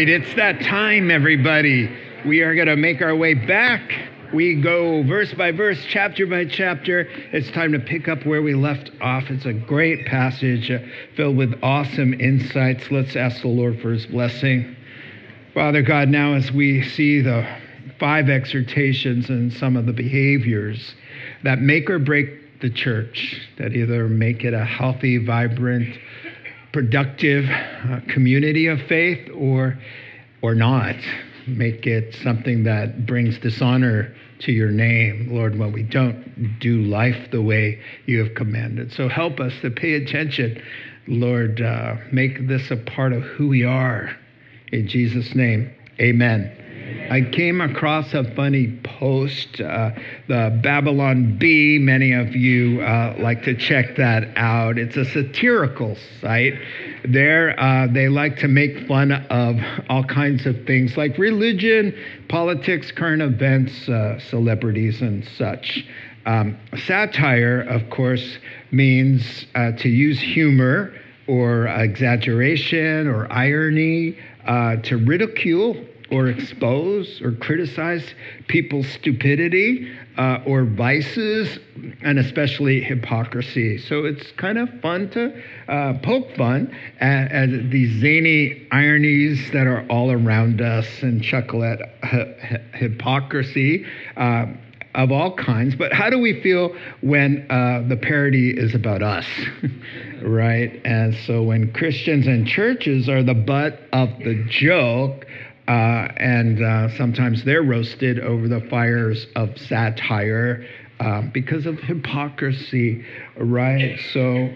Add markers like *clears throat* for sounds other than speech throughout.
Right, it's that time, everybody. We are going to make our way back. We go verse by verse, chapter by chapter. It's time to pick up where we left off. It's a great passage filled with awesome insights. Let's ask the Lord for his blessing. Father God, now as we see the five exhortations and some of the behaviors that make or break the church, that either make it a healthy, vibrant, productive uh, community of faith or, or not. Make it something that brings dishonor to your name, Lord, when we don't do life the way you have commanded. So help us to pay attention, Lord. Uh, make this a part of who we are. In Jesus' name, amen. I came across a funny post, uh, the Babylon Bee. Many of you uh, like to check that out. It's a satirical site. There, uh, they like to make fun of all kinds of things like religion, politics, current events, uh, celebrities, and such. Um, satire, of course, means uh, to use humor or exaggeration or irony uh, to ridicule or expose or criticize people's stupidity uh, or vices, and especially hypocrisy. So it's kind of fun to uh, poke fun at, at, these zany ironies that are all around us and chuckle at hypocrisy. Uh, of all kinds, but how do we feel when uh, the parody is about us, *laughs* right? And so when Christians and churches are the butt of the joke, uh, and uh, sometimes they're roasted over the fires of satire uh, because of hypocrisy, right? So,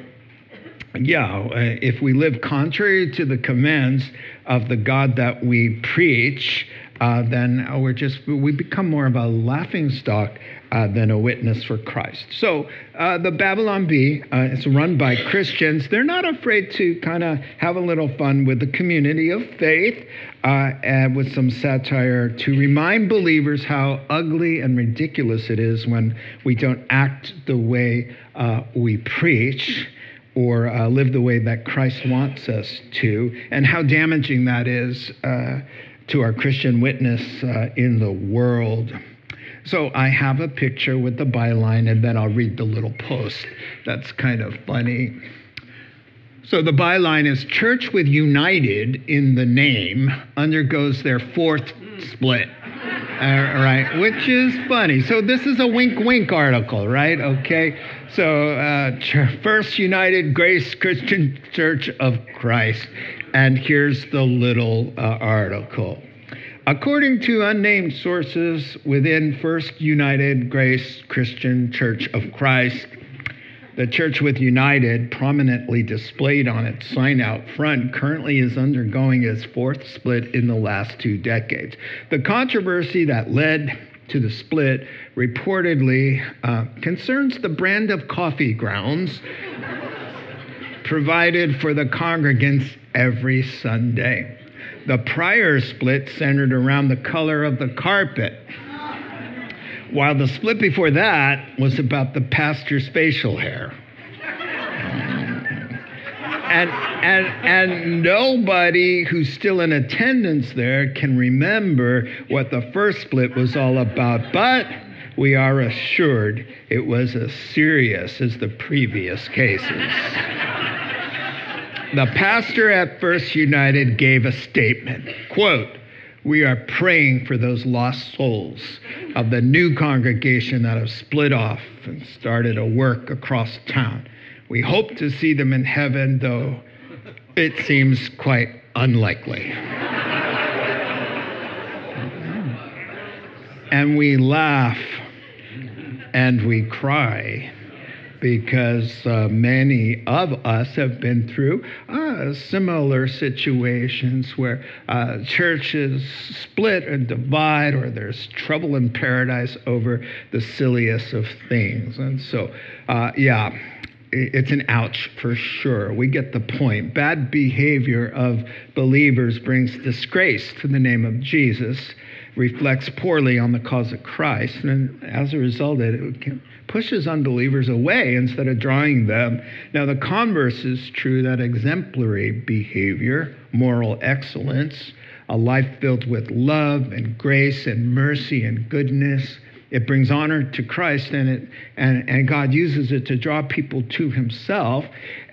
yeah, uh, if we live contrary to the commands of the God that we preach, uh, then we're just we become more of a laughing stock uh, than a witness for Christ. So uh, the Babylon Bee uh, is run by Christians. They're not afraid to kind of have a little fun with the community of faith uh, and with some satire to remind believers how ugly and ridiculous it is when we don't act the way uh, we preach or uh, live the way that Christ wants us to, and how damaging that is uh, to our Christian witness uh, in the world. So I have a picture with the byline, and then I'll read the little post. That's kind of funny. So the byline is Church with United in the name undergoes their fourth split. All right, which is funny. So this is a wink wink article, right? Okay. So uh, First United Grace Christian Church of Christ. And here's the little uh, article. According to unnamed sources within First United Grace Christian Church of Christ, the church with United, prominently displayed on its sign out front, currently is undergoing its fourth split in the last two decades. The controversy that led to the split reportedly uh, concerns the brand of coffee grounds provided for the congregants every Sunday. The prior split centered around the color of the carpet, while the split before that was about the pastor's facial hair. And, and, and nobody who's still in attendance there can remember what the first split was all about, but we are assured it was as serious as the previous cases. The pastor at First United gave a statement, quote, we are praying for those lost souls of the new congregation that have split off and started a work across town. We hope to see them in heaven, though it seems quite unlikely. and we laugh and we cry because uh, many of us have been through uh, similar situations where uh, churches split and divide, or there's trouble in paradise over the silliest of things. And so, uh, yeah it's an ouch for sure. We get the point. Bad behavior of believers brings disgrace to the name of Jesus, reflects poorly on the cause of Christ, and as a result, it pushes unbelievers away instead of drawing them. Now, the converse is true that exemplary behavior moral excellence, a life filled with love and grace and mercy and goodness. It brings honor to Christ and, it, and, and God uses it to draw people to Himself.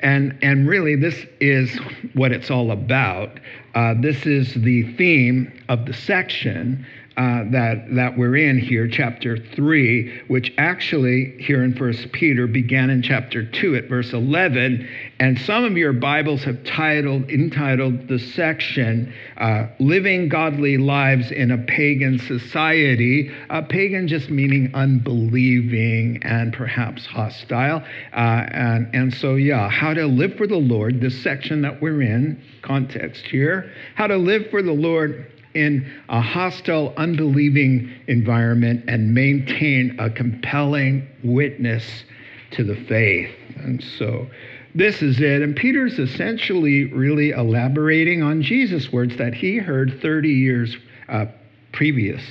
And, and really, this is what it's all about. Uh, this is the theme of the section uh, that, that we're in here, chapter 3, which actually here in First Peter began in chapter 2 at verse 11. And some of your Bibles have titled, entitled the section, uh, Living Godly Lives in a Pagan Society. Uh, pagan just meaning unbelieving and perhaps hostile. Uh, and, and so, yeah, how to live for the Lord, this section that we're in, context here, how to live for the Lord in a hostile, unbelieving environment and maintain a compelling witness to the faith. And so this is it. And Peter's essentially really elaborating on Jesus' words that he heard 30 years uh, previous,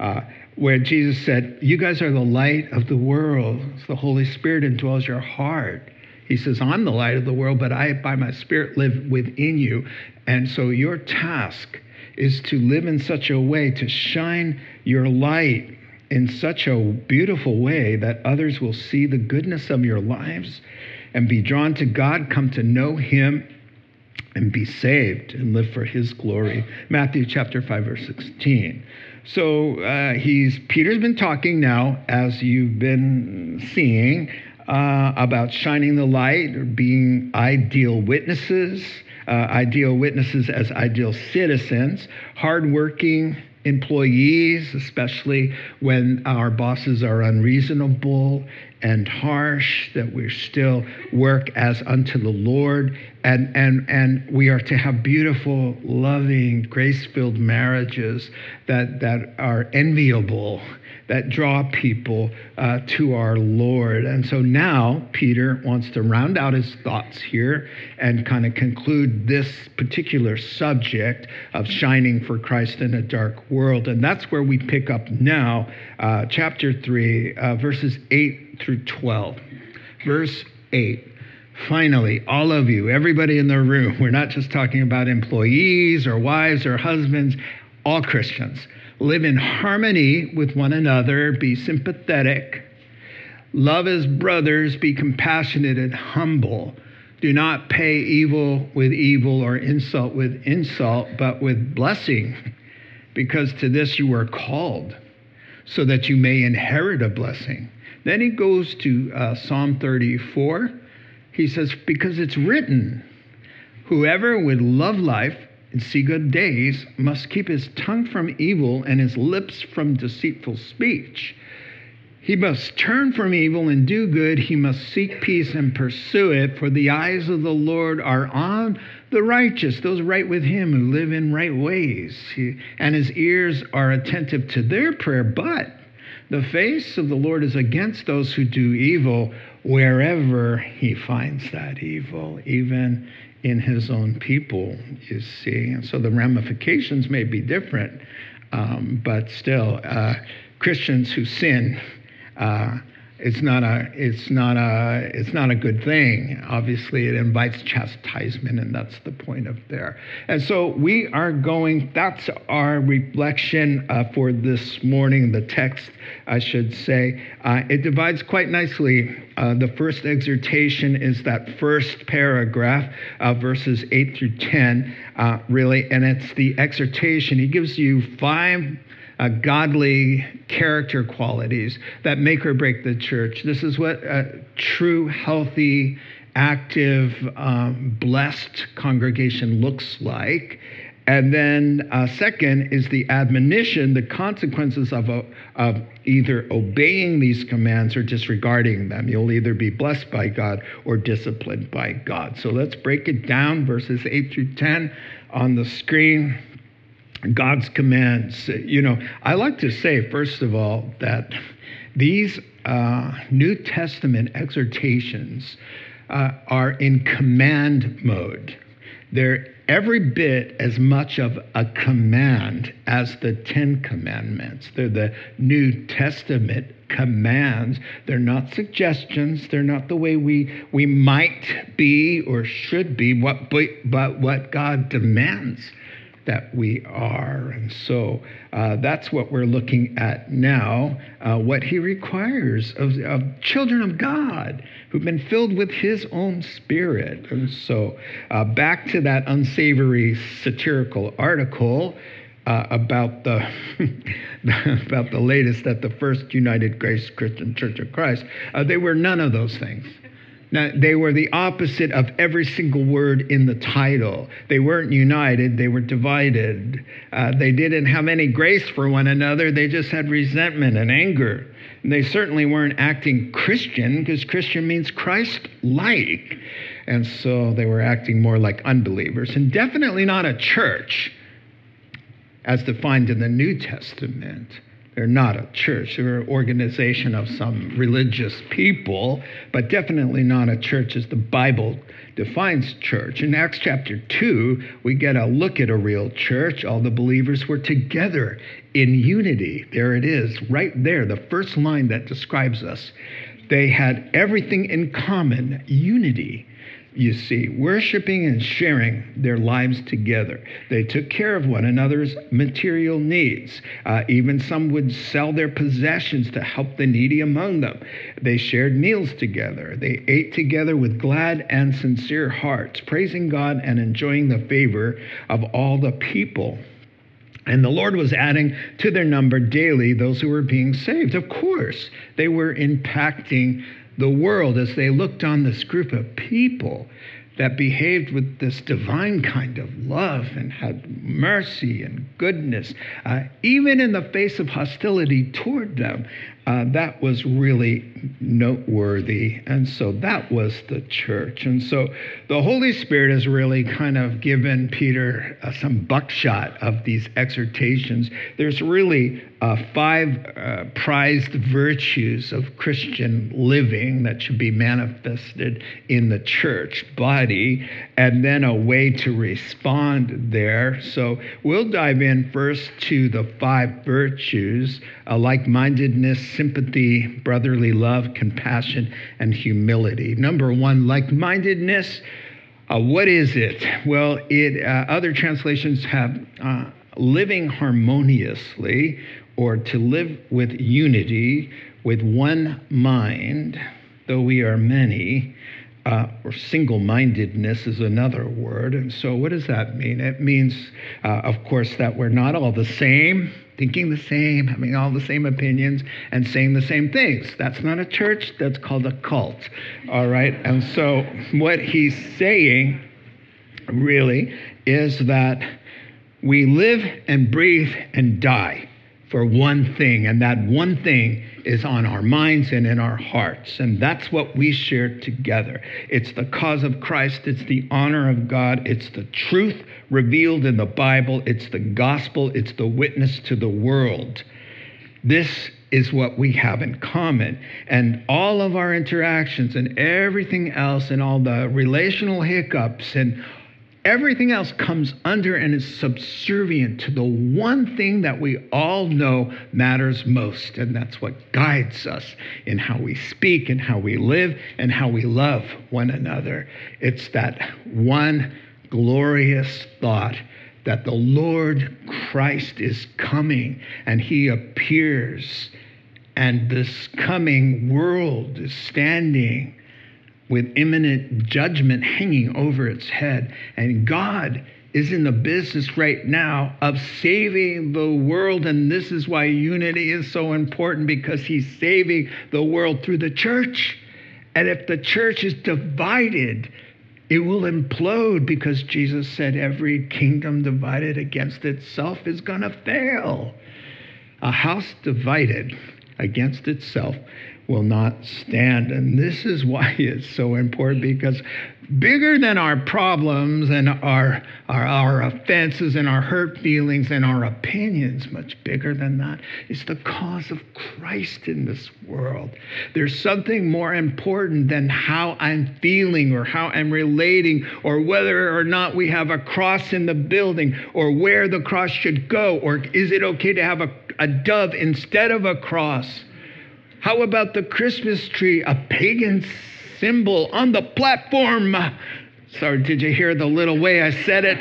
uh, where Jesus said, You guys are the light of the world. The Holy Spirit indwells your heart. He says, I'm the light of the world, but I, by my Spirit, live within you. And so your task is to live in such a way, to shine your light in such a beautiful way that others will see the goodness of your lives and be drawn to God, come to know Him, and be saved and live for His glory. Matthew chapter 5, verse 16. So uh, he's Peter's been talking now, as you've been seeing, uh, about shining the light or being ideal witnesses uh, ideal witnesses as ideal citizens, hardworking employees, especially when our bosses are unreasonable and harsh, that we still work as unto the Lord. And, and, and we are to have beautiful, loving, grace filled marriages that, that are enviable that draw people uh, to our Lord. And so now Peter wants to round out his thoughts here and kind of conclude this particular subject of shining for Christ in a dark world. And that's where we pick up now, uh, chapter 3, uh, verses 8 through 12. Verse 8. Finally, all of you, everybody in the room, *laughs* we're not just talking about employees or wives or husbands, all Christians live in harmony with one another, be sympathetic, love as brothers, be compassionate and humble. Do not pay evil with evil or insult with insult, but with blessing, because to this you are called, so that you may inherit a blessing. Then he goes to uh, Psalm 34. He says, Because it's written, whoever would love life and see good days must keep his tongue from evil and his lips from deceitful speech. He must turn from evil and do good. He must seek peace and pursue it. For the eyes of the Lord are on the righteous, those right with him who live in right ways. He, and his ears are attentive to their prayer. But the face of the Lord is against those who do evil wherever he finds that evil, even in his own people, you see. And so the ramifications may be different, um, but still, uh, Christians who sin uh, it's not a it's not a it's not a good thing. Obviously it invites chastisement and that's the point of there. And so we are going that's our reflection uh, for this morning the text i should say. Uh, it divides quite nicely. Uh, the first exhortation is that first paragraph uh, verses 8 through 10 uh, really and it's the exhortation. He gives you five uh, godly character qualities that make or break the church. This is what a true, healthy, active, um, blessed congregation looks like. And then, uh, second, is the admonition, the consequences of, of either obeying these commands or disregarding them. You'll either be blessed by God or disciplined by God. So let's break it down, verses 8 through 10 on the screen. God's commands. You know, I like to say, first of all, that these uh, New Testament exhortations uh, are in command mode. They're every bit as much of a command as the Ten Commandments. They're the New Testament commands. They're not suggestions. They're not the way we, we might be or should be, what, but what God demands that we are. And so uh, that's what we're looking at now, uh, what he requires of, of, children of God who've been filled with his own spirit. And so uh, back to that unsavory satirical article. Uh, about the *laughs* about the latest at the First United Grace Christian Church of Christ, uh, they were none of those things. Now, they were the opposite of every single word in the title. They weren't united, they were divided. Uh, they didn't have any grace for one another, they just had resentment and anger. And they certainly weren't acting Christian because Christian means Christ like. And so they were acting more like unbelievers, and definitely not a church as defined in the New Testament. They're not a church. They're an organization of some religious people, but definitely not a church as the Bible defines church. In Acts chapter 2, we get a look at a real church. All the believers were together in unity. There it is, right there, the first line that describes us. They had everything in common, unity you see, worshiping and sharing their lives together. They took care of one another's material needs. Uh, even some would sell their possessions to help the needy among them. They shared meals together. They ate together with glad and sincere hearts, praising God and enjoying the favor of all the people. And the Lord was adding to their number daily those who were being saved. Of course, they were impacting the world as they looked on this group of people that behaved with this divine kind of love and had mercy and goodness, uh, even in the face of hostility toward them uh, that was really noteworthy. And so that was the church. And so the Holy Spirit has really kind of given Peter uh, some buckshot of these exhortations. There's really uh, five uh, prized virtues of Christian living that should be manifested in the church body, and then a way to respond there. So we'll dive in first to the five virtues like mindedness sympathy, brotherly love, compassion, and humility. Number one, like mindedness. Uh, what is it? Well, it, uh, other translations have uh, living harmoniously or to live with unity, with one mind, though we are many. Uh, or single mindedness is another word. And so, what does that mean? It means, uh, of course, that we're not all the same thinking the same, having all the same opinions, and saying the same things. That's not a church, that's called a cult. All right? And so, what he's saying really is that we live and breathe and die for one thing, and that one thing is on our minds and in our hearts. And that's what we share together. It's the cause of Christ, it's the honor of God, it's the truth revealed in the Bible, it's the gospel, it's the witness to the world. This is what we have in common. And all of our interactions and everything else, and all the relational hiccups and Everything else comes under and is subservient to the one thing that we all know matters most, and that's what guides us in how we speak and how we live and how we love one another. It's that one glorious thought that the Lord Christ is coming and he appears, and this coming world is standing with imminent judgment hanging over its head. And God is in the business right now of saving the world. And this is why unity is so important because He's saving the world through the church. And if the church is divided, it will implode because Jesus said every kingdom divided against itself is going to fail. A house divided against itself will not stand. And this is why *laughs* it's so important because bigger than our problems and our, our, our offenses and our hurt feelings and our opinions, much bigger than that, is the cause of Christ in this world. There's something more important than how I'm feeling or how I'm relating or whether or not we have a cross in the building or where the cross should go or is it okay to have a, a dove instead of a cross. How about the Christmas tree, a pagan symbol on the platform. Sorry, did you hear the little way I said it?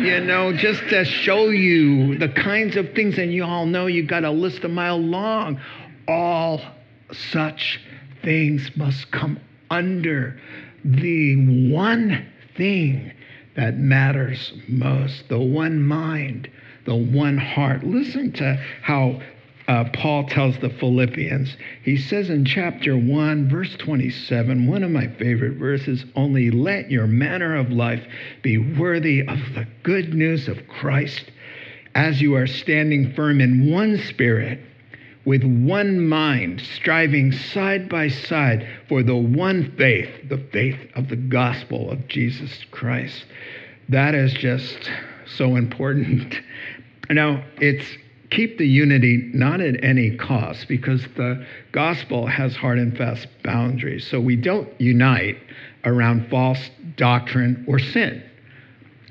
you know, just to show you the kinds of things, and you all know you got a list a mile long. All such things must come under the one thing that matters most, the one mind, the one heart. Listen to how uh, Paul tells the Philippians. He says in chapter 1, verse 27, one of my favorite verses only let your manner of life be worthy of the good news of Christ as you are standing firm in one spirit, with one mind, striving side by side for the one faith, the faith of the gospel of Jesus Christ. That is just so important. *laughs* Now, it's keep the unity not at any cost because the gospel has hard and fast boundaries. So we don't unite around false doctrine or sin.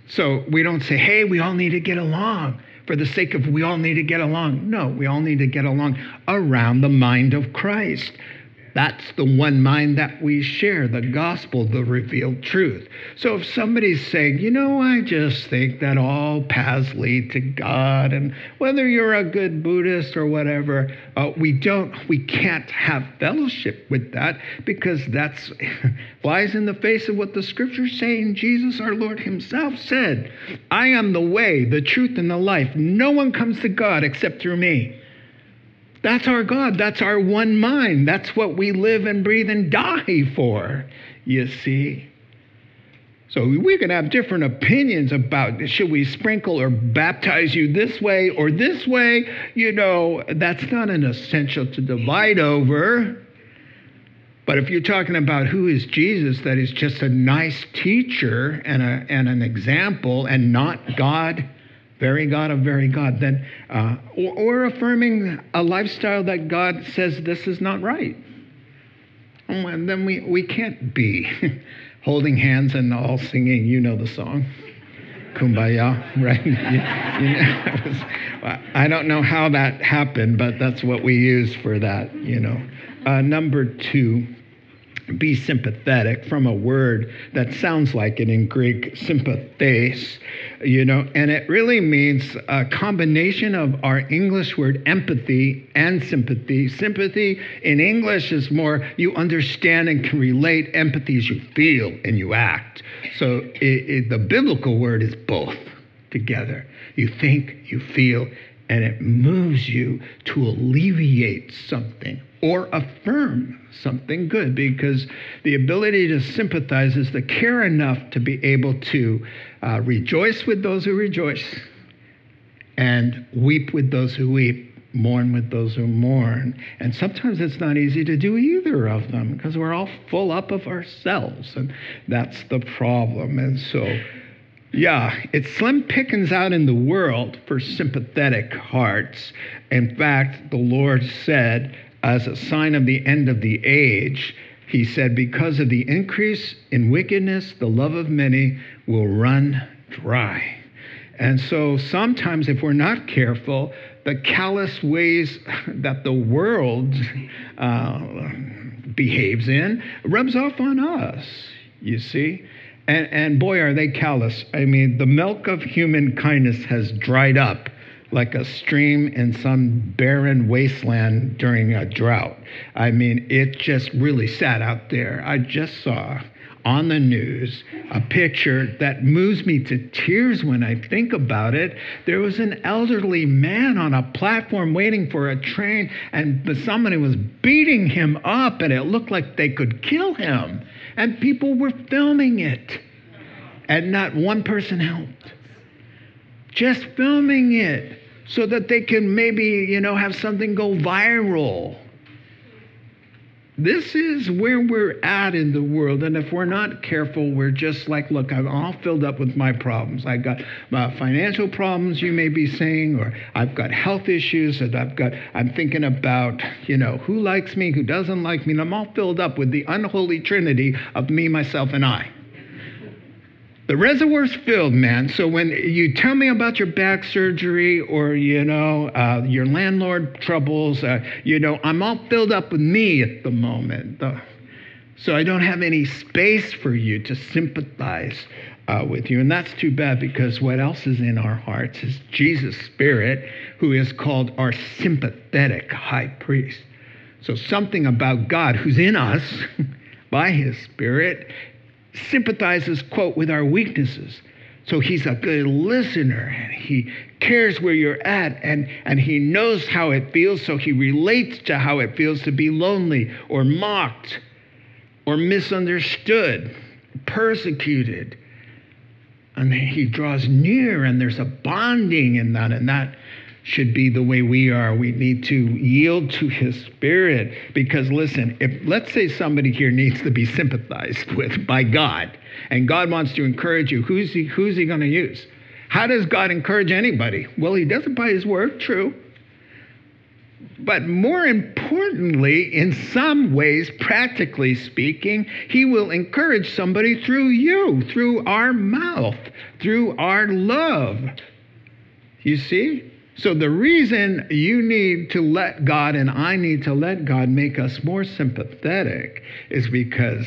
So we don't say, hey, we all need to get along for the sake of we all need to get along. No, we all need to get along around the mind of Christ. That's the one mind that we share, the gospel, the revealed truth. So if somebody's saying, you know, I just think that all paths lead to God, and whether you're a good Buddhist or whatever, uh, we don't, we can't have fellowship with that because that's *laughs* flies in the face of what the scriptures say. And Jesus, our Lord Himself, said, I am the way, the truth, and the life. No one comes to God except through me. That's our God. That's our one mind. That's what we live and breathe and die for, you see. So we can have different opinions about should we sprinkle or baptize you this way or this way. You know, that's not an essential to divide over. But if you're talking about who is Jesus, that is just a nice teacher and, a, and an example and not God very God of very God, then, uh, or, or, affirming a lifestyle that God says this is not right. Oh, and then we, we can't be *laughs* holding hands and all singing, you know the song. Kumbaya, *laughs* right? you, you know, I don't know how that happened, but that's what we use for that, you know. Uh, number two, be sympathetic from a word that sounds like it in Greek, sympathes, you know, and it really means a combination of our English word empathy and sympathy. Sympathy in English is more you understand and can relate, empathy is you feel and you act. So it, it, the biblical word is both together. You think, you feel, and it moves you to alleviate something or affirm something good because the ability to sympathize is to care enough to be able to uh, rejoice with those who rejoice and weep with those who weep mourn with those who mourn. And sometimes it's not easy to do either of them because we're all full up of ourselves. And that's the problem. And so yeah, it's slim pickings out in the world for sympathetic hearts. In fact, the Lord said, as a sign of the end of the age, He said, because of the increase in wickedness, the love of many will run dry. And so sometimes, if we're not careful, the callous ways *laughs* that the world uh, behaves in rubs off on us, you see. And, and boy, are they callous. I mean, the milk of human kindness has dried up like a stream in some barren wasteland during a drought. I mean, it just really sat out there. I just saw on the news a picture that moves me to tears when I think about it. There was an elderly man on a platform waiting for a train, and somebody was beating him up, and it looked like they could kill him and people were filming it, and not one person helped. Just filming it so that they can maybe, you know, have something go viral. this is where we're at in the world. And if we're not careful, we're just like, look, I'm all filled up with my problems. I've got my financial problems, you may be saying, or I've got health issues, and I've got, I'm thinking about, you know, who likes me, who doesn't like me. And I'm all filled up with the unholy trinity of me, myself, and I. The reservoir's filled, man. So when you tell me about your back surgery or, you know, uh, your landlord troubles, uh, you know, I'm all filled up with me at the moment. so I don't have any space for you to sympathize uh, with you. And that's too bad because what else is in our hearts is Jesus' Spirit, who is called our sympathetic high priest. So something about God who's in us *laughs* by his Spirit sympathizes, quote, with our weaknesses. So he's a good listener and he cares where you're at and, and he knows how it feels. So he relates to how it feels to be lonely or mocked or misunderstood, persecuted. And he draws near and there's a bonding in that. And that should be the way we are. We need to yield to his spirit because listen, if let's say somebody here needs to be sympathized with by God and God wants to encourage you, who's he who's he going to use? How does God encourage anybody? Well, he does it by his word, true. But more importantly, in some ways, practically speaking, he will encourage somebody through you, through our mouth, through our love. You see? So, the reason you need to let God and I need to let God make us more sympathetic is because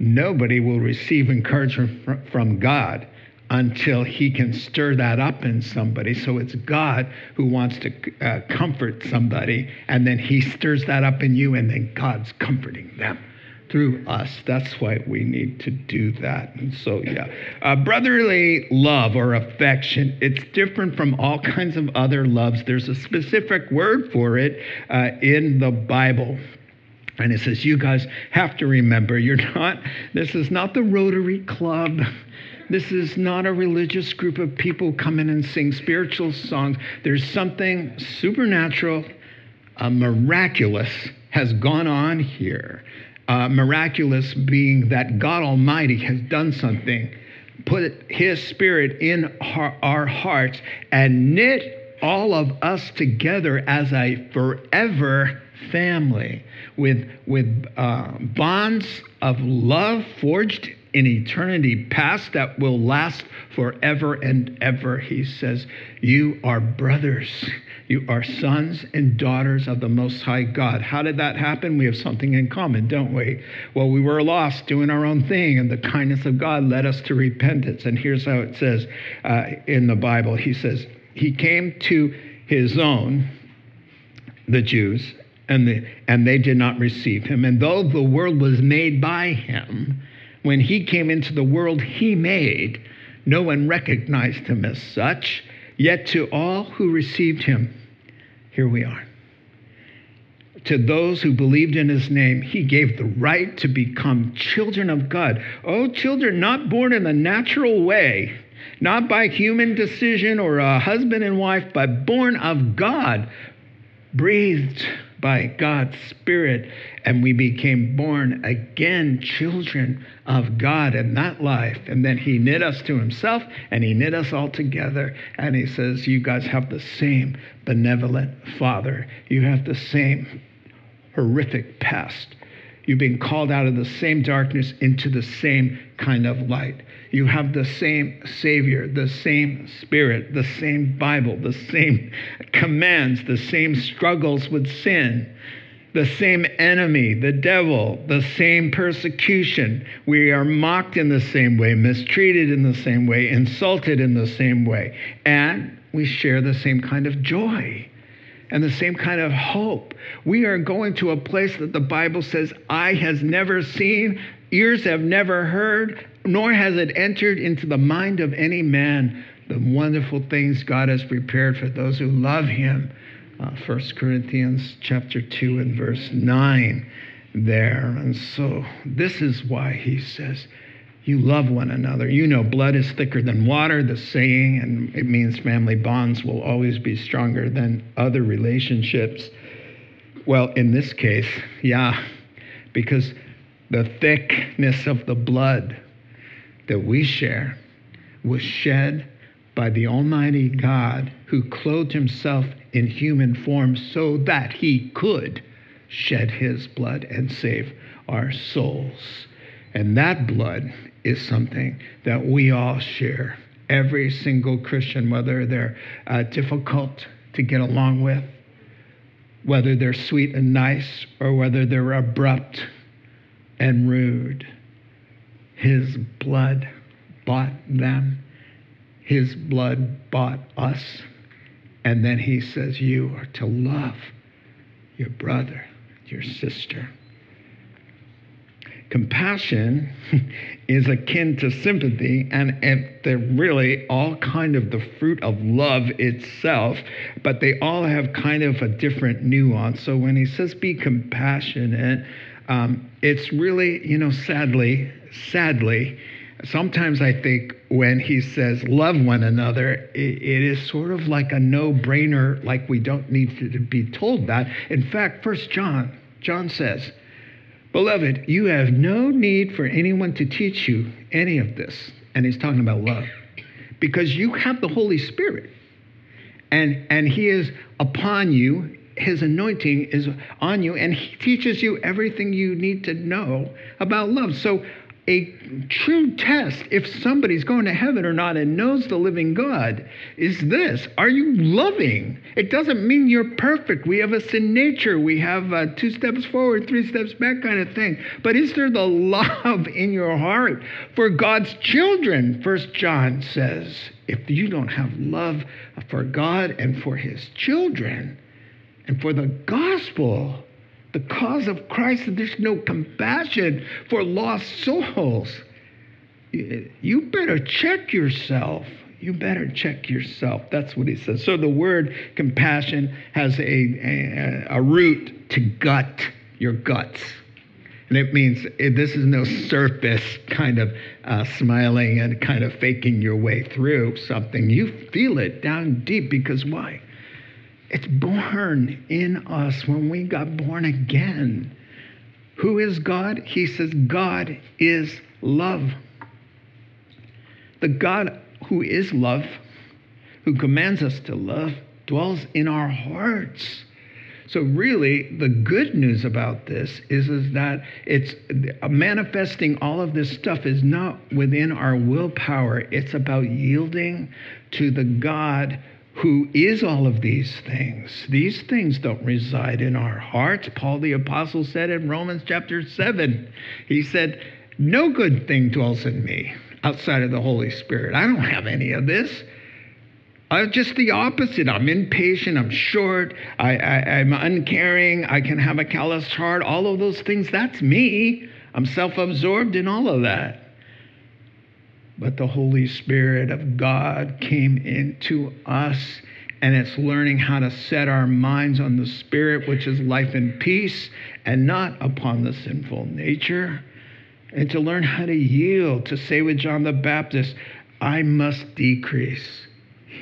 nobody will receive encouragement from God until he can stir that up in somebody. So it's God who wants to uh, comfort somebody, and then he stirs that up in you, and then God's comforting them through us. That's why we need to do that. And so, yeah, uh, brotherly love or affection, it's different from all kinds of other loves. There's a specific word for it uh, in the Bible. And it says, you guys have to remember, you're not, this is not the Rotary Club. This is not a religious group of people come in and sing spiritual songs. There's something supernatural, uh, miraculous has gone on here uh, miraculous being that God Almighty has done something, put His Spirit in our, our hearts, and knit all of us together as a forever family with, with uh, bonds of love forged in eternity past that will last forever and ever. He says, You are brothers. You are sons and daughters of the Most High God. How did that happen? We have something in common, don't we? Well, we were lost doing our own thing, and the kindness of God led us to repentance. And here's how it says uh, in the Bible He says, He came to His own, the Jews, and, the, and they did not receive him. And though the world was made by him, when he came into the world he made, no one recognized him as such. Yet to all who received him, here we are. To those who believed in his name, he gave the right to become children of God. Oh, children not born in the natural way, not by human decision or a husband and wife, but born of God, breathed by God's Spirit, and we became born again children of God in that life. And then He knit us to Himself and He knit us all together. And He says, You guys have the same benevolent Father, you have the same horrific past. You've been called out of the same darkness into the same kind of light. You have the same Savior, the same Spirit, the same Bible, the same commands, the same struggles with sin, the same enemy, the devil, the same persecution. We are mocked in the same way, mistreated in the same way, insulted in the same way, and we share the same kind of joy and the same kind of hope. We are going to a place that the Bible says, eye has never seen, ears have never heard, nor has it entered into the mind of any man the wonderful things God has prepared for those who love him. Uh, 1 Corinthians chapter 2 and verse 9 there. And so this is why he says, you love one another. You know, blood is thicker than water, the saying, and it means family bonds will always be stronger than other relationships. Well, in this case, yeah, because the thickness of the blood that we share was shed by the Almighty God who clothed himself in human form so that he could shed his blood and save our souls. And that blood is something that we all share. Every single Christian, whether they're uh, difficult to get along with, whether they're sweet and nice, or whether they're abrupt and rude, his blood bought them. His blood bought us. And then he says, You are to love your brother, your sister. Compassion *laughs* is akin to sympathy, and they're really all kind of the fruit of love itself, but they all have kind of a different nuance. So when he says be compassionate, um, it's really, you know, sadly, sadly, sometimes I think when he says love one another, it, it is sort of like a no brainer, like we don't need to, to be told that. In fact, First John, John says, Beloved, you have no need for anyone to teach you any of this. And he's talking about love. Because you have the Holy Spirit. And, and he is upon you. His anointing is on you. And he teaches you everything you need to know about love. So a true test if somebody's going to heaven or not and knows the living God is this Are you loving? It doesn't mean you're perfect. We have a sin nature. We have uh, two steps forward, three steps back kind of thing. But is there the *laughs* love in your heart for God's children? First John says, if you don't have love for God and for his children and for the gospel, the cause of Christ, there's no compassion for lost souls. You better check yourself. You better check yourself. That's what he says. So the word compassion has a, a, a root to gut, your guts. And it means this is no surface kind of uh, smiling and kind of faking your way through something. You feel it down deep because why? It's born in us when we got born again. Who is God? He says, God is love. The God who is love, who commands us to love, dwells in our hearts. So, really, the good news about this is, is that it's uh, manifesting all of this stuff is not within our willpower. It's about yielding to the God who is all of these things. These things don't reside in our hearts. Paul the Apostle said in Romans chapter 7, he said, No good thing dwells in me outside of the Holy Spirit. I don't have any of this. I'm just the opposite. I'm impatient. I'm short. I, I, I'm uncaring. I can have a callous heart. All of those things, that's me. I'm self absorbed in all of that but the Holy Spirit of God came into us. And it's learning how to set our minds on the Spirit, which is life and peace, and not upon the sinful nature. And to learn how to yield, to say with John the Baptist, I must decrease,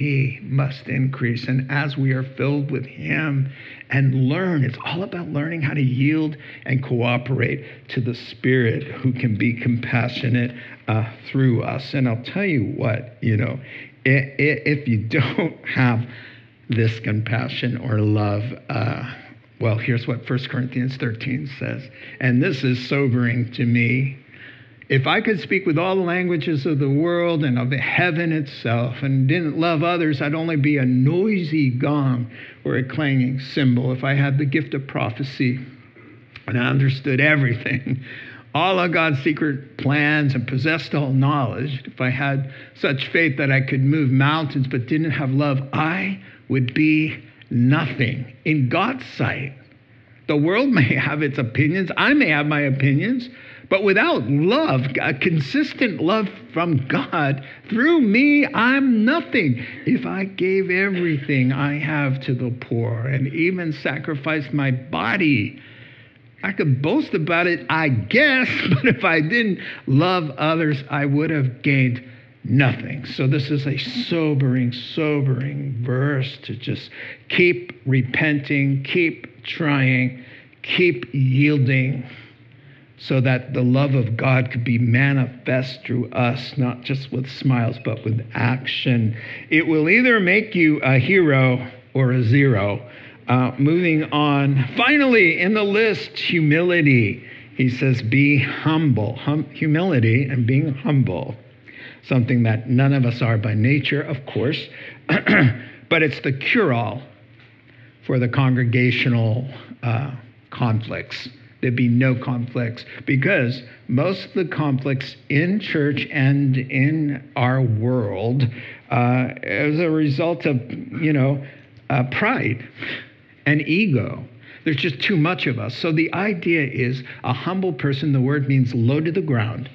he must increase. And as we are filled with Him and learn, it's all about learning how to yield and cooperate to the Spirit who can be compassionate uh, through us. And I'll tell you what, you know, if you don't *laughs* have this compassion or love, uh, well, here's what 1 Corinthians 13 says. And this is sobering to me if I could speak with all the languages of the world and of heaven itself and didn't love others, I'd only be a noisy gong or a clanging cymbal. If I had the gift of prophecy and I understood everything, all of God's secret plans and possessed all knowledge, if I had such faith that I could move mountains but didn't have love, I would be nothing in God's sight. The world *laughs* may have its opinions, I may have my opinions. But without love, a consistent love from God, through me, I'm nothing. If I gave everything I have to the poor and even sacrificed my body, I could boast about it, I guess, *laughs* but if I didn't love others, I would have gained nothing. So, this is a sobering, sobering verse to just keep repenting, keep trying, keep yielding so that the love of God could be manifest through us, not just with smiles, but with action. It will either make you a hero or a zero. Uh, moving on. Finally, in the list, humility. He says, be humble. Hum- humility and being humble. Something that none of us are by nature, of course, *clears throat* but it's the cure all for the congregational uh, conflicts there'd be no conflicts because most of the conflicts in church and in our world uh, as a result of you know uh, pride and ego. There's just too much of us. So the idea is a humble person the word means low to the ground.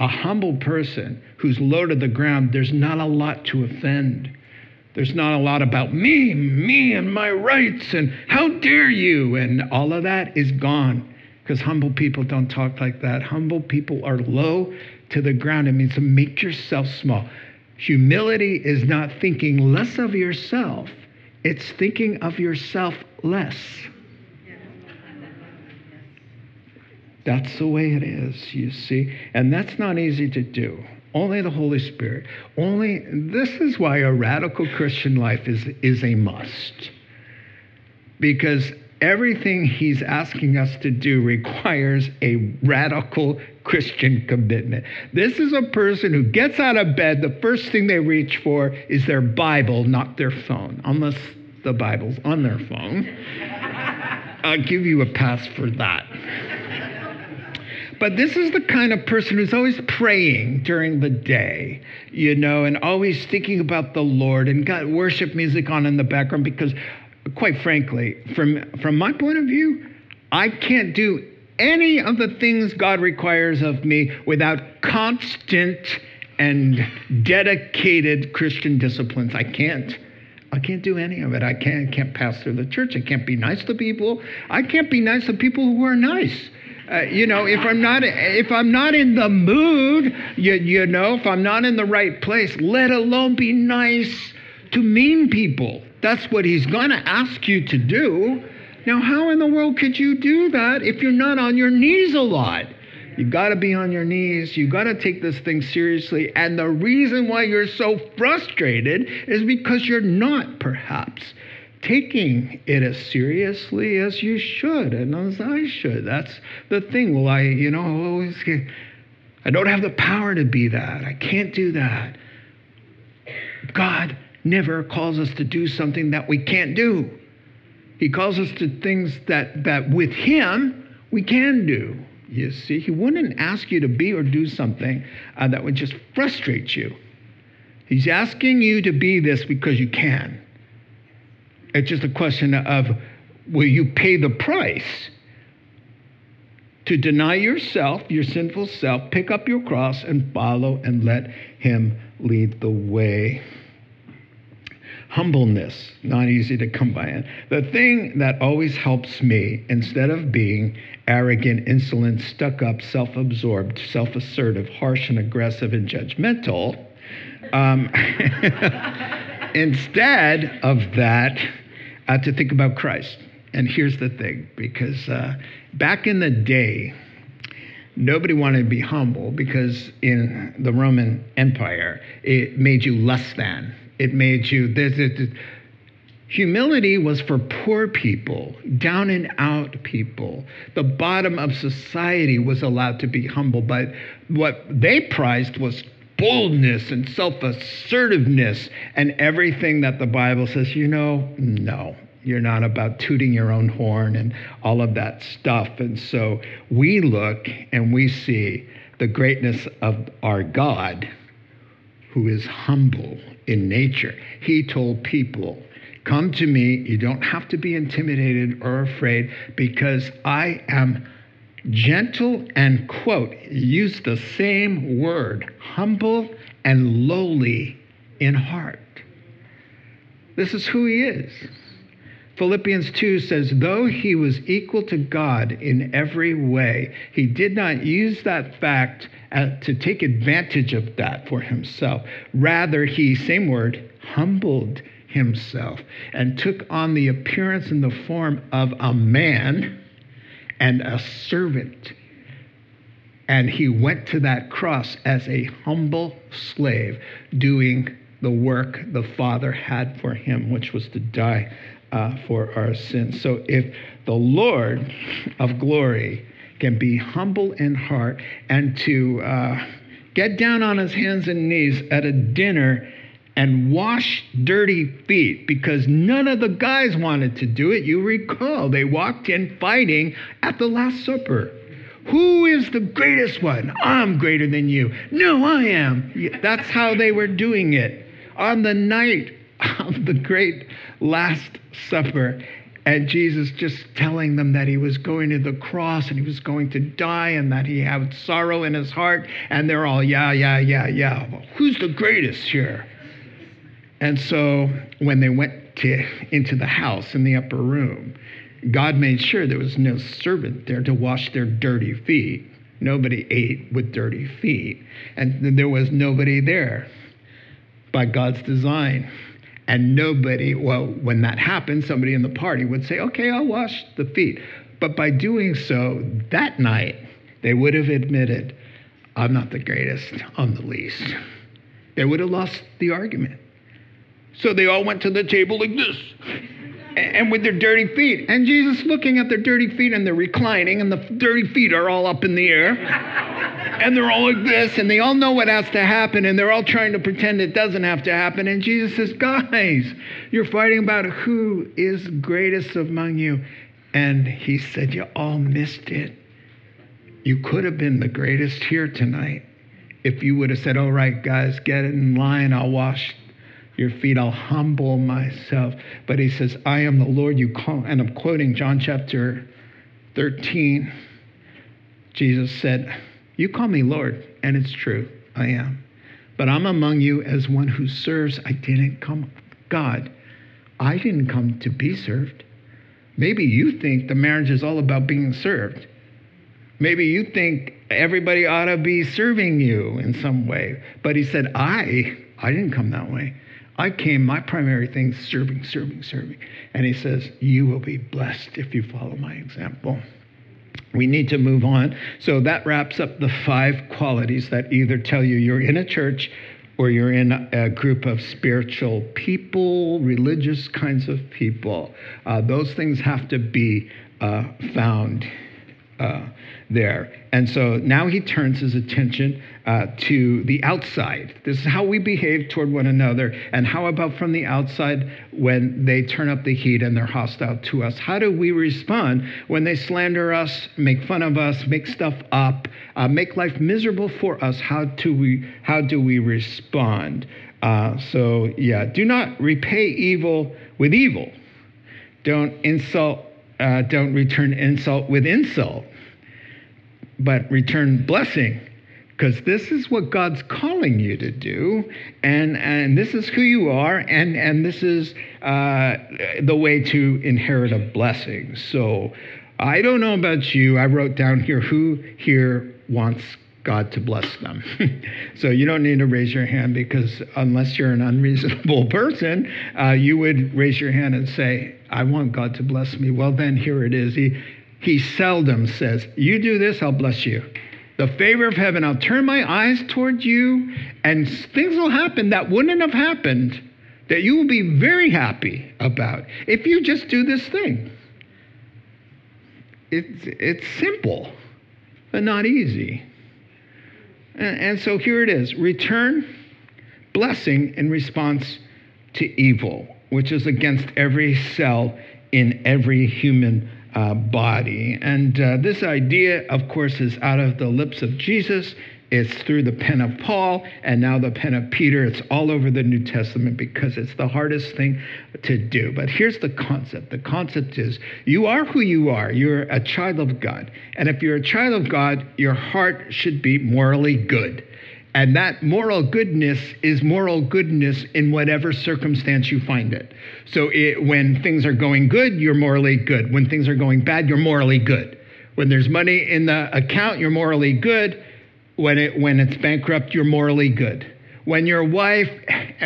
A humble person who's low to the ground there's not a lot to offend there's not a lot about me, me and my rights, and how dare you, and all of that is gone because humble people don't talk like that. Humble people are low to the ground. It means to make yourself small. Humility is not thinking less of yourself, it's thinking of yourself less. That's the way it is, you see. And that's not easy to do. Only the Holy Spirit. Only this is why a radical Christian life is, is a must. Because everything he's asking us to do requires a radical Christian commitment. This is a person who gets out of bed, the first thing they reach for is their Bible, not their phone, unless the Bible's on their phone. I'll give you a pass for that. But this is the kind of person who's always praying during the day, you know, and always thinking about the Lord and got worship music on in the background because, quite frankly, from, from my point of view, I can't do any of the things God requires of me without constant and dedicated Christian disciplines. I can't. I can't do any of it. I can't, can't pass through the church. I can't be nice to people. I can't be nice to people who are nice. Uh, you know, if I'm not if I'm not in the mood, you, you know, if I'm not in the right place, let alone be nice to mean people. That's what he's going to ask you to do. Now, how in the world could you do that if you're not on your knees a lot? You got to be on your knees. You got to take this thing seriously. And the reason why you're so frustrated is because you're not, perhaps taking it as seriously as you should and as I should. That's the thing. Well, I, you know, always, I don't have the power to be that. I can't do that. God never calls us to do something that we can't do. He calls us to things that, that with Him we can do. You see, He wouldn't ask you to be or do something uh, that would just frustrate you. He's asking you to be this because you can. It's just a question of will you pay the price to deny yourself, your sinful self, pick up your cross and follow and let Him lead the way. Humbleness, not easy to come by. The thing that always helps me, instead of being arrogant, insolent, stuck up, self absorbed, self assertive, harsh and aggressive, and judgmental, um, *laughs* instead of that, uh, to think about Christ. And here's the thing because uh, back in the day, nobody wanted to be humble because in the Roman Empire, it made you less than. It made you, this, this, Humility was for poor people, down and out people. The bottom of society was allowed to be humble, but what they prized was boldness and self assertiveness and everything that the Bible says, you know, no, you're not about tooting your own horn and all of that stuff. And so we look and we see the greatness of our God, who is humble in nature. He told people, Come to me. You don't have to be intimidated or afraid because I am gentle and, quote, use the same word, humble and lowly in heart. This is who he is. Philippians 2 says, though he was equal to God in every way, he did not use that fact to take advantage of that for himself. Rather, he, same word, humbled himself and took on the appearance and the form of a man and a servant. And he went to that cross as a humble slave, doing the work the Father had for him, which was to die uh, for our sins. So if the Lord of glory can be humble in heart and to uh, get down on his hands and knees at a dinner and wash dirty feet because none of the guys wanted to do it. You recall, they walked in fighting at the Last Supper. Who is the greatest one? I'm greater than you. No, I am. That's how they were doing it on the night of the great Last Supper. And Jesus just telling them that he was going to the cross and he was going to die and that he had sorrow in his heart. And they're all, yeah, yeah, yeah, yeah. Well, who's the greatest here? And so when they went to, into the house in the upper room, God made sure there was no servant there to wash their dirty feet. Nobody ate with dirty feet. And there was nobody there by God's design. And nobody, well, when that happened, somebody in the party would say, okay, I'll wash the feet. But by doing so that night, they would have admitted, I'm not the greatest, I'm the least. They would have lost the argument. So they all went to the table like this and with their dirty feet. And Jesus looking at their dirty feet and they're reclining, and the dirty feet are all up in the air. *laughs* and they're all like this, and they all know what has to happen, and they're all trying to pretend it doesn't have to happen. And Jesus says, Guys, you're fighting about who is greatest among you. And he said, You all missed it. You could have been the greatest here tonight if you would have said, All right, guys, get in line. I'll wash your feet. I'll humble myself. But he says, I am the Lord you call. And I'm quoting John chapter 13. Jesus said, You call me Lord, and it's true, I am. But I'm among you as one who serves. I didn't come, God, I didn't come to be served. Maybe you think the marriage is all about being served. Maybe you think everybody ought to be serving you in some way. But he said, I, I didn't come that way. I came, my primary thing is serving, serving, serving. And he says, You will be blessed if you follow my example. We need to move on. So that wraps up the five qualities that either tell you you're in a church or you're in a group of spiritual people, religious kinds of people. Uh, those things have to be uh, found uh, there. And so now he turns his attention uh, to the outside. This is how we behave toward one another. And how about from the outside when they turn up the heat and they're hostile to us? How do we respond when they slander us, make fun of us, make stuff up, uh, make life miserable for us? How do we, how do we respond? Uh, so, yeah, do not repay evil with evil. Don't insult, uh, don't return insult with insult but return blessing because this is what God's calling you to do, and, and this is who you are, and, and this is uh, the way to inherit a blessing. So I don't know about you. I wrote down here who here wants God to bless them. *laughs* so you don't need to raise your hand because unless you're an unreasonable *laughs* person, uh, you would raise your hand and say, I want God to bless me. Well, then here it is. He, he seldom says, You do this, I'll bless you. The favor of heaven, I'll turn my eyes toward you, and things will happen that wouldn't have happened that you will be very happy about if you just do this thing. It's, it's simple, but not easy. And, and so here it is return blessing in response to evil, which is against every cell in every human uh, body. And uh, this idea, of course, is out of the lips of Jesus. It's through the pen of Paul and now the pen of Peter. It's all over the New Testament because it's the hardest thing to do. But here's the concept the concept is you are who you are. You're a child of God. And if you're a child of God, your heart should be morally good. And that moral goodness is moral goodness in whatever circumstance you find it. So it, when things are going good, you're morally good. When things are going bad, you're morally good. When there's money in the account, you're morally good. When, it, when it's bankrupt, you're morally good. When your wife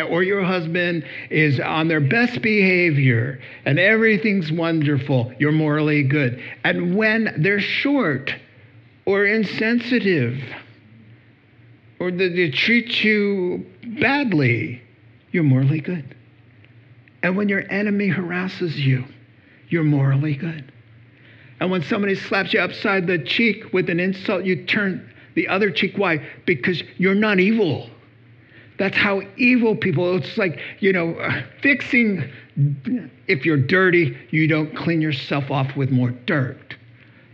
or your husband is on their best behavior and everything's wonderful, you're morally good. And when they're short, or insensitive or that they treat you badly, you're morally good. And when your enemy harasses you, you're morally good. And when somebody slaps you upside the cheek with an insult, you turn the other cheek. Why? Because you're not evil. That's how evil people, it's like, you know, uh, fixing, if you're dirty, you don't clean yourself off with more dirt,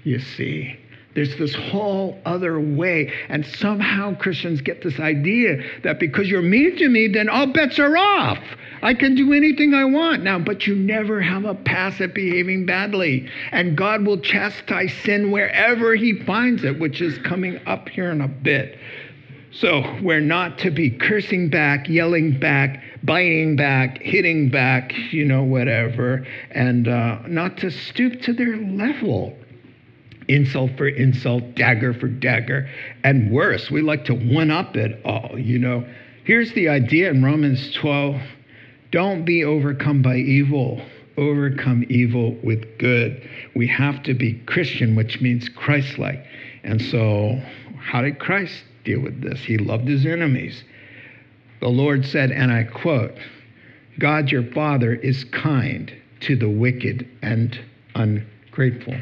you see. There's this whole other way. And somehow Christians get this idea that because you're mean to me, then all bets are off. I can do anything I want now, but you never have a pass at behaving badly. And God will chastise sin wherever He finds it, which is coming up here in a bit. So we're not to be cursing back, yelling back, biting back, hitting back, you know, whatever, and uh, not to stoop to their level insult for insult, dagger for dagger, and worse, we like to one up it all, you know. Here's the idea in Romans 12 don't be overcome by evil, overcome evil with good. We have to be Christian, which means Christ like. And so, how did Christ deal with this? He loved his enemies. The Lord said, and I quote, God your Father is kind to the wicked and ungrateful.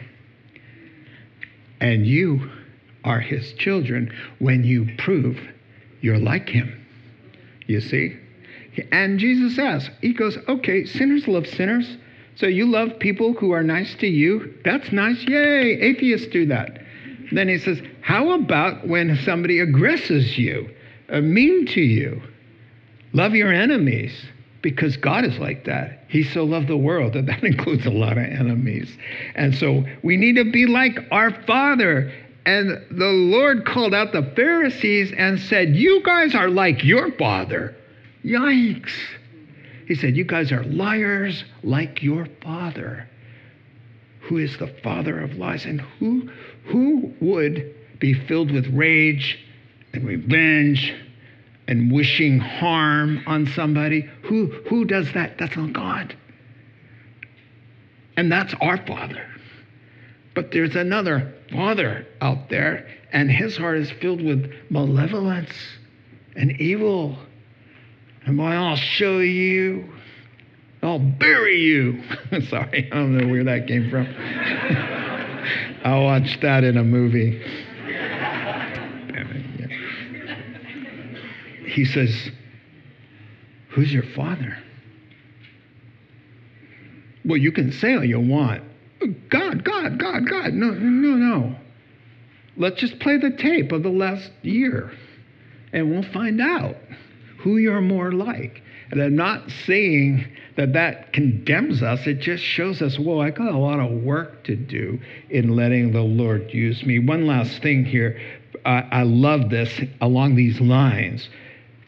And you are his children when you prove you're like him. You see? And Jesus says, He goes, okay, sinners love sinners. So you love people who are nice to you? That's nice. Yay, atheists do that. Then he says, How about when somebody aggresses you, uh, mean to you? Love your enemies because God is like that. He so loved the world that *laughs* that includes a lot of enemies. And so we need to be like our Father. And the Lord called out the Pharisees and said, You guys are like your father. Yikes. He said, You guys are liars like your father, who is the father of lies. And who, who would be filled with rage and revenge and wishing harm on somebody. Who, who does that? That's not God. And that's our Father. But there's another Father out there, and his heart is filled with malevolence and evil. And boy, I'll show you. I'll bury you. *laughs* Sorry, I don't know where that came from. *laughs* I watched that in a movie. He says, Who's your father? Well, you can say all you want. God, God, God, God. No, no, no. Let's just play the tape of the last year and we'll find out who you're more like. And I'm not saying that that condemns us, it just shows us, whoa, I got a lot of work to do in letting the Lord use me. One last thing here. I, I love this along these lines.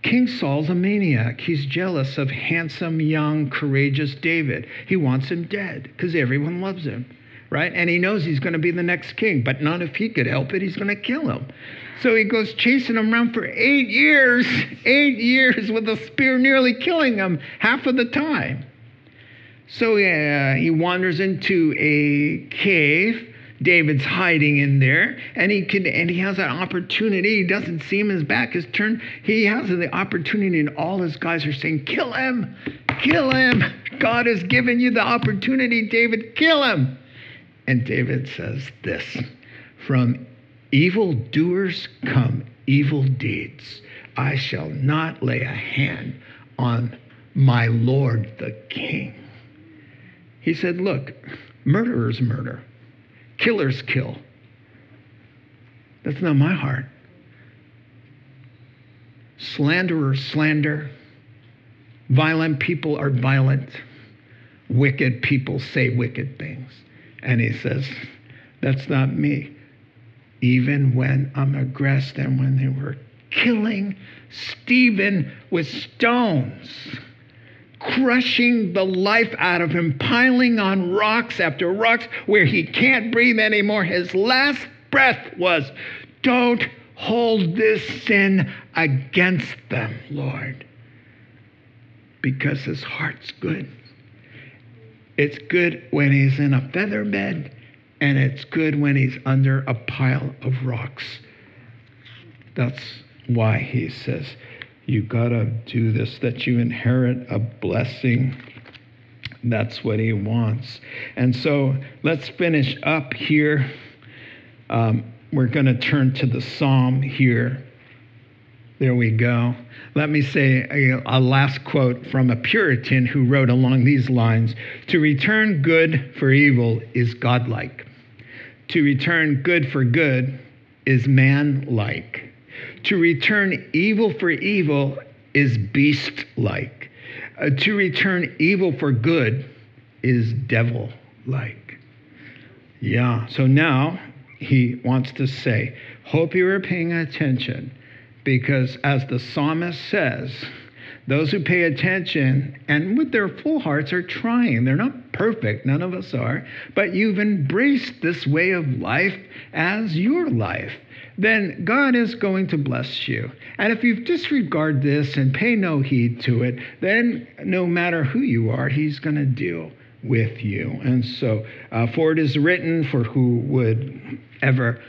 King Saul's a maniac. He's jealous of handsome, young, courageous David. He wants him dead because everyone loves him, right? And he knows he's going to be the next king, but not if he could help it. He's going to kill him. So he goes chasing him around for eight years, *laughs* eight years with a spear, nearly killing him half of the time. So uh, he wanders into a cave David's hiding in there, and he can and he has that opportunity. He doesn't see him; his back is turned. He has the opportunity, and all his guys are saying, "Kill him! Kill him! God has given you the opportunity, David. Kill him!" And David says this: "From evil doers come evil deeds. I shall not lay a hand on my Lord the King." He said, "Look, murderers murder." Killers kill. That's not my heart. Slanderers slander. Violent people are violent. Wicked people say wicked things. And he says, That's not me. Even when I'm aggressed and when they were killing Stephen with stones crushing the life out of him, piling on rocks after rocks where he can't breathe anymore. His last breath was, Don't hold this sin against them, Lord. Because his heart's good. It's good when he's in a feather bed, and it's good when he's under a pile of rocks. That's why he says, You gotta do this, that you inherit a blessing. That's what he wants. And so let's finish up here. Um, we're to turn to the psalm here. There we go. Let me say a, a, last quote from a Puritan who wrote along these lines To return good for evil is godlike. To return good for good is man like. To return evil for evil is beast like. Uh, to return evil for good is devil like. Yeah, so now he wants to say, Hope you are paying attention because, as the psalmist says, those who pay attention and with their full hearts are trying. They're not perfect, none of us are, but you've embraced this way of life as your life then God is going to bless you. And if you disregard this and pay no heed to it, then no matter who you are, He's going to deal with you. And so, uh, for it is written, for who would ever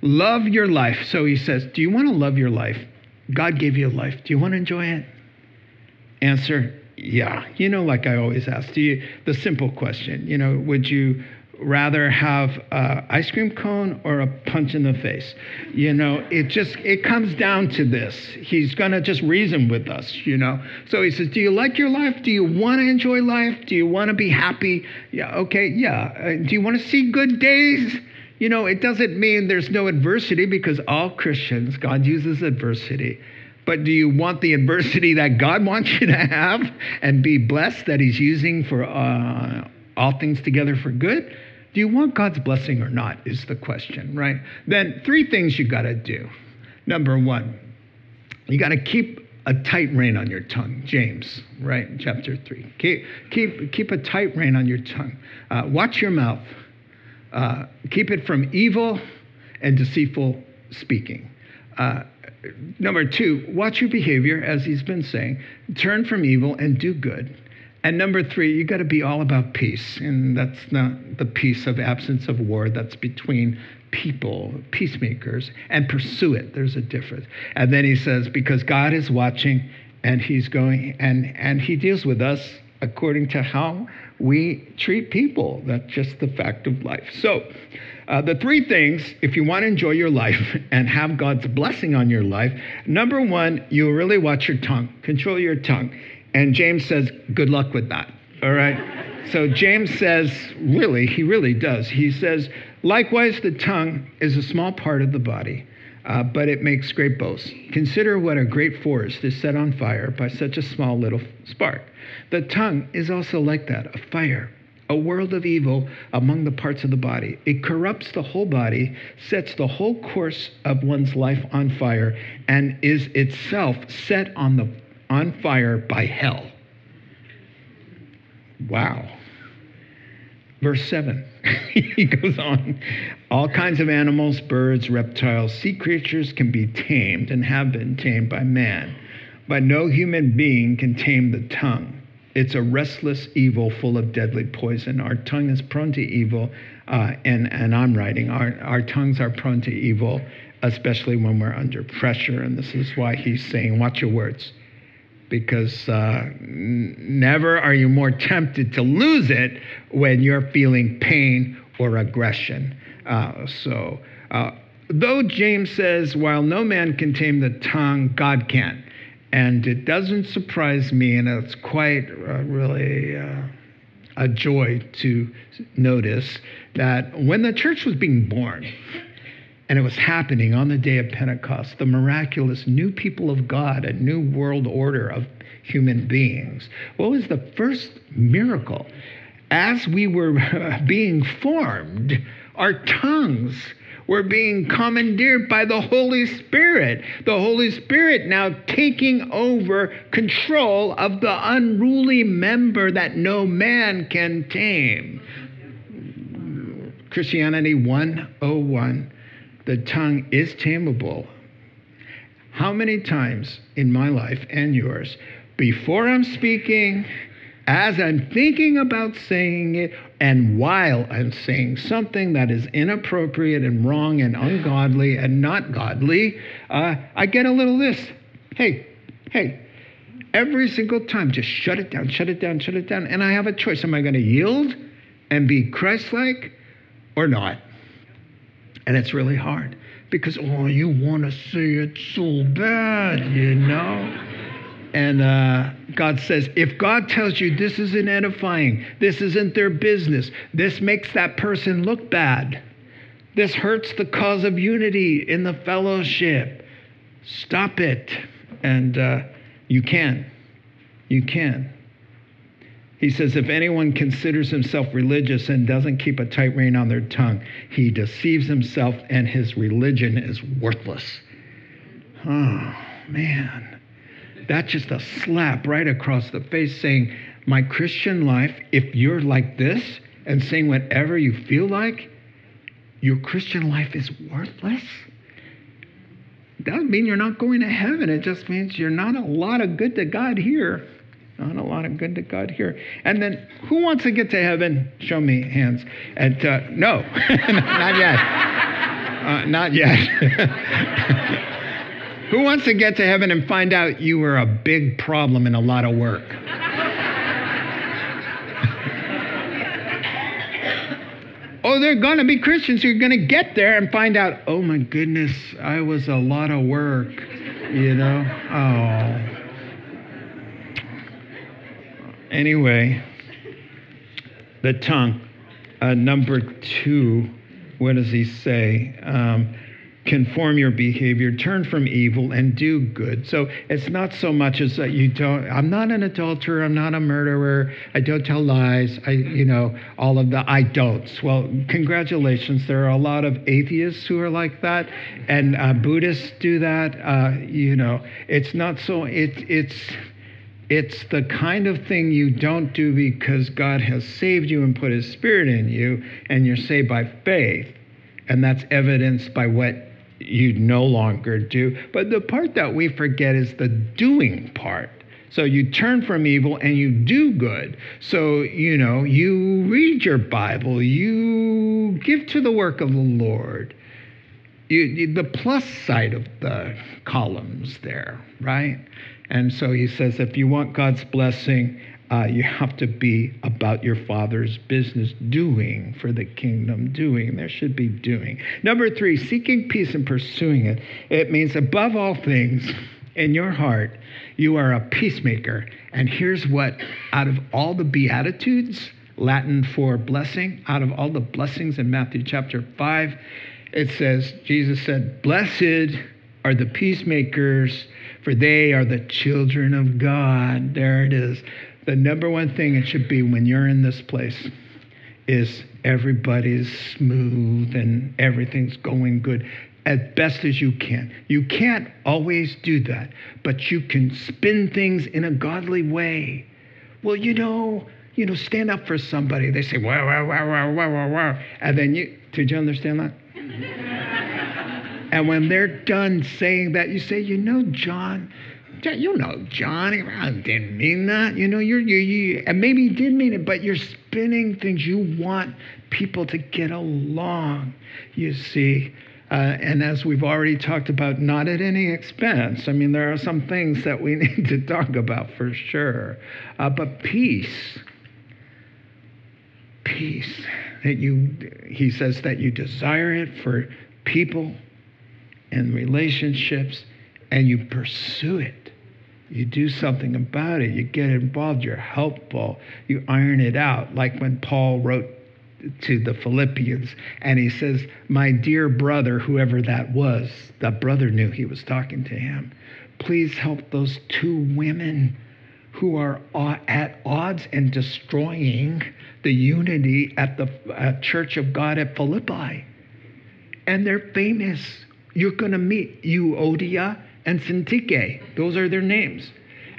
love your life. So he says, Do you want to love your life? God gave you a life. Do you want to enjoy it? Answer, yeah. You know, like I always ask, do you, the simple question, you know, would you rather have an ice cream cone or a punch in the face. You know it just it comes down to this. He's going to just reason with us you know? So he says do you like your life? Do you want to enjoy life? Do you want to be happy? Yeah okay yeah. Uh, do you want to see good days? You know it doesn't mean there's no adversity because all christians god uses adversity. But do you want the adversity that God wants you to have and be blessed that He's using for uh, all things together for good? Do you want God's blessing or not? Is the question, right? Then, three things you got to do. Number one, you got to keep a tight rein on your tongue. James, right? Chapter 3. Keep, keep, keep a tight rein on your tongue. Uh, watch your mouth. Uh, keep it from evil and deceitful speaking. Uh, number two, watch your behavior, as he's been saying. Turn from evil and do good. And number three, you got to be all about peace. And that's not the peace of absence of war, that's between people, peacemakers, and pursue it. There's a difference. And then he says, because God is watching and he's going, and, and he deals with us according to how we treat people. That's just the fact of life. So, uh, the three things, if you want to enjoy your life *laughs* and have God's blessing on your life, number one, you really watch your tongue, control your tongue. And James says, Good luck with that. All right? So James says, really, he really does. He says, likewise, the tongue is a small part of the body, uh, but it makes great boasts. Consider what a great forest is set on fire by such a small little spark. The tongue is also like that, a fire, a world of evil among the parts of the body. It corrupts the whole body, sets the whole course of one's life on fire, and is itself set on the on fire by hell. Wow. Verse 7, *laughs* he goes on. All kinds of animals, birds, reptiles, sea creatures can be tamed and have been tamed by man, but no human being can tame the tongue. It's a restless evil full of deadly poison. Our tongue is prone to evil, uh, and, and I'm writing, our, our tongues are prone to evil, especially when we're under pressure. And this is why he's saying, Watch your words because uh, never are you more tempted to lose it when you're feeling pain or aggression. Uh, so, uh, though James says, while no man can tame the tongue, God can. And it doesn't surprise me, and it's quite uh, really uh, a joy to notice that when the church was being born, and it was happening on the day of Pentecost, the miraculous new people of God, a new world order of human beings. What was the first miracle? As we were *laughs* being formed, our tongues were being commandeered by the Holy Spirit. The Holy Spirit now taking over control of the unruly member that no man can tame. Christianity 101 the tongue is tameable. How many times in my life and yours, before I'm speaking, as I'm thinking about saying it, and while I'm saying something that is inappropriate and wrong and ungodly and not godly, uh, I get a little this. Hey, hey, every single time, just shut it down, shut it down, shut it down. And I have a choice. Am I going to yield and be Christ like or not? And it's really hard because, oh, you want to say it so bad, you know? And uh, God says, if God tells you this isn't edifying, this isn't their business, this makes that person look bad, this hurts the cause of unity in the fellowship, stop it. And uh, you can. You can. He says, if anyone considers himself religious and doesn't keep a tight rein on their tongue, he deceives himself and his religion is worthless. Oh, man. That's just a slap right across the face saying, my Christian life, if you're like this and saying whatever you feel like, your Christian life is worthless? That doesn't mean you're not going to heaven. It just means you're not a lot of good to God here. Not a lot of good to God here. And then, who wants to get to heaven? Show me hands. And uh, no, *laughs* not yet. Uh, not yet. *laughs* who wants to get to heaven and find out you were a big problem and a lot of work? *laughs* oh, they're going to be Christians who are going to get there and find out, oh my goodness, I was a lot of work, you know? Oh. Anyway, the tongue. Uh, number two, what does he say? Um, conform your behavior, turn from evil, and do good. So it's not so much as that you don't. I'm not an adulterer. I'm not a murderer. I don't tell lies. I, you know, all of the I don'ts. Well, congratulations. There are a lot of atheists who are like that, and uh, Buddhists do that. Uh, you know, it's not so. It, it's it's the kind of thing you don't do because God has saved you and put His Spirit in you, and you're saved by faith. And that's evidenced by what you no longer do. But the part that we forget is the doing part. So you turn from evil and you do good. So, you know, you read your Bible, you give to the work of the Lord. You, the plus side of the columns there, right? And so he says if you want God's blessing, uh, you have to be about your father's business, doing for the kingdom, doing. There should be doing. Number three, seeking peace and pursuing it. It means above all things, in your heart, you are a peacemaker. And here's what out of all the Beatitudes, Latin for blessing, out of all the blessings in Matthew chapter 5, it says, Jesus said, Blessed are the peacemakers, for they are the children of God. There it is the number one thing it should be when you're in this place is everybody's smooth and everything's going good as best as you can. You can't always do that, but you can spin things in a godly way. Well, you know, you know, stand up for somebody. They say, wow, wow, wow, wow, wow, wow, wow. And then you, did you understand that? And when they're done saying that, you say, you know, John, you know, Johnny I didn't mean that. You know, you're, you, you, and maybe you did mean it, but you're spinning things. You want people to get along, you see. Uh, and as we've already talked about, not at any expense. I mean, there are some things that we *laughs* need to talk about for sure. Uh, but peace, peace, that you, he says that you desire it for people and relationships and you pursue it you do something about it. You get involved. You're helpful. You iron it out. Like when Paul wrote to the Philippians and he says, My dear brother, whoever that was, that brother knew he was talking to him. Please help those two women who are at odds and destroying the unity at the Church of God at Philippi. And they're famous. You're going to meet Euodia and Syntyche. Those are their names.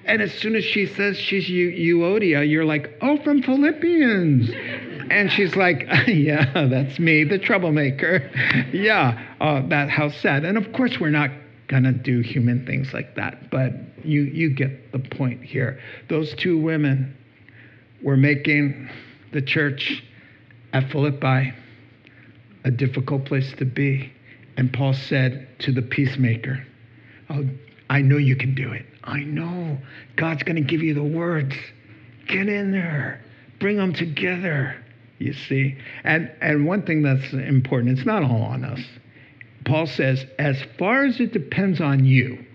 And as soon as she says she's Euodia, you're like, oh, from Philippians. And she's like, *laughs* yeah, that's me, the troublemaker. *laughs* yeah, uh, that how sad. And of course, we're not gonna do human things like that, but you you get the point here. Those two women were making the church at Philippi a difficult place to be. And Paul said to the peacemaker, Oh, I know you can do it. I know. God's going to give you the words. Get in there. Bring them together. You see? And and one thing that's important, it's not all on us. Paul says, as far as it depends on you,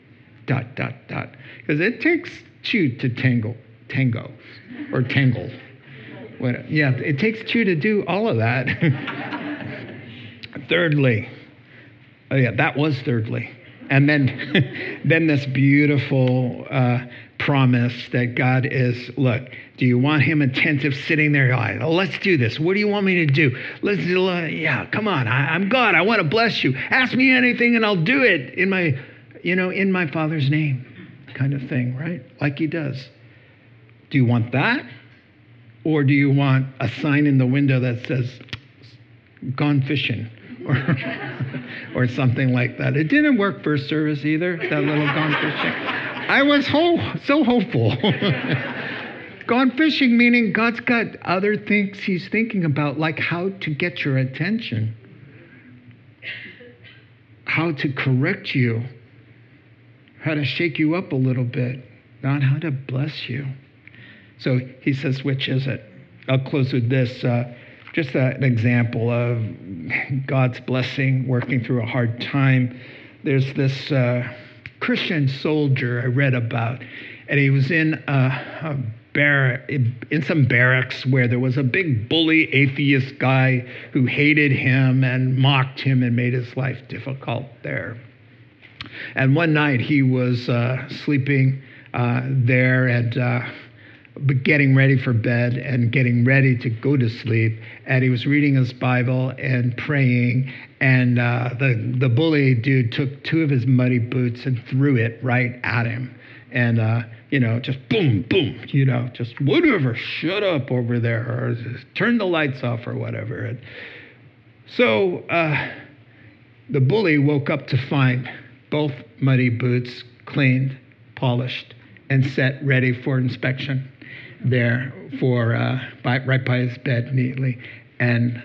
dot, dot, dot. Because it takes two to tangle, tango, or tangle. What, yeah, it takes two to do all of that. *laughs* thirdly, oh yeah, that was thirdly. And then, *laughs* then this beautiful uh, promise that God is, look, do you want him attentive sitting there? Like, let's do this. What do you want me to do? Let's do, uh, yeah, come on. I, I'm God. I want to bless you. Ask me anything and I'll do it in my, you know, in my Father's name kind of thing, right? Like he does. Do you want that? Or do you want a sign in the window that says, gone fishing? Or, *laughs* or something like that. It didn't work first service either, that little gone fishing. I was ho- so hopeful. *laughs* gone fishing meaning God's got other things he's thinking about, like how to get your attention, how to correct you, how to shake you up a little bit, not how to bless you. So he says, which is it? I'll close with this. Uh, just a, an example of God's blessing working through a hard time. There's this uh, Christian soldier I read about, and he was in a, a in some barracks where there was a big bully atheist guy who hated him and mocked him and made his life difficult there. And one night he was uh, sleeping uh, there and uh, getting ready for bed and getting ready to go to sleep. And he was reading his Bible and praying. And uh, the, the bully dude took two of his muddy boots and threw it right at him. And, uh, you know, just boom, boom, you know, just whatever, shut up over there or turn the lights off or whatever. And so uh, the bully woke up to find both muddy boots cleaned, polished, and set ready for inspection there for uh, by, right by his bed neatly. And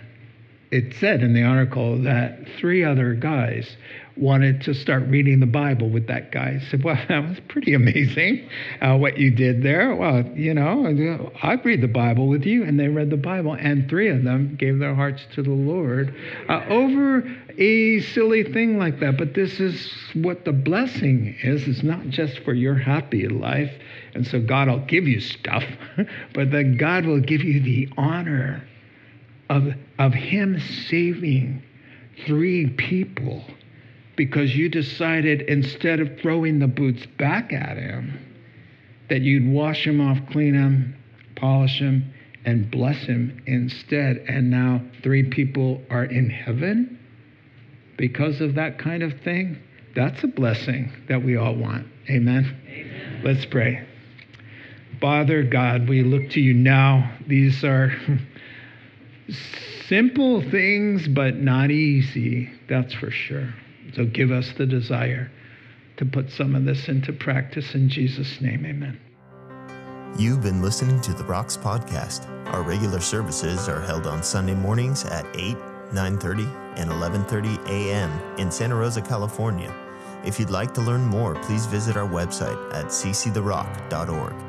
it said in the article that three other guys wanted to start reading the Bible with that guy. I said, Well, *laughs* that was pretty amazing uh, what you did there. Well, you know, I'd read the Bible with you. And they read the Bible, and three of them gave their hearts to the Lord uh, over a silly thing like that. But this is what the blessing is. It's not just for your happy life. And so God will give you stuff, *laughs* but then God will give you the honor of, of Him saving three people because you decided instead of throwing the boots back at him, that you'd wash him off, clean him, polish him, and bless him instead. And now three people are in heaven because of that kind of thing. That's a blessing that we all want. Amen. Amen. Let's pray. Father God, we look to you now. These are simple things, but not easy. That's for sure. So give us the desire to put some of this into practice in Jesus' name. Amen. You've been listening to the Rocks podcast. Our regular services are held on Sunday mornings at 8, 9:30, and 11:30 a.m. in Santa Rosa, California. If you'd like to learn more, please visit our website at cctherock.org.